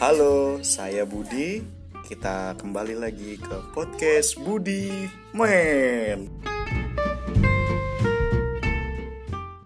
Halo, saya Budi. Kita kembali lagi ke podcast Budi Men.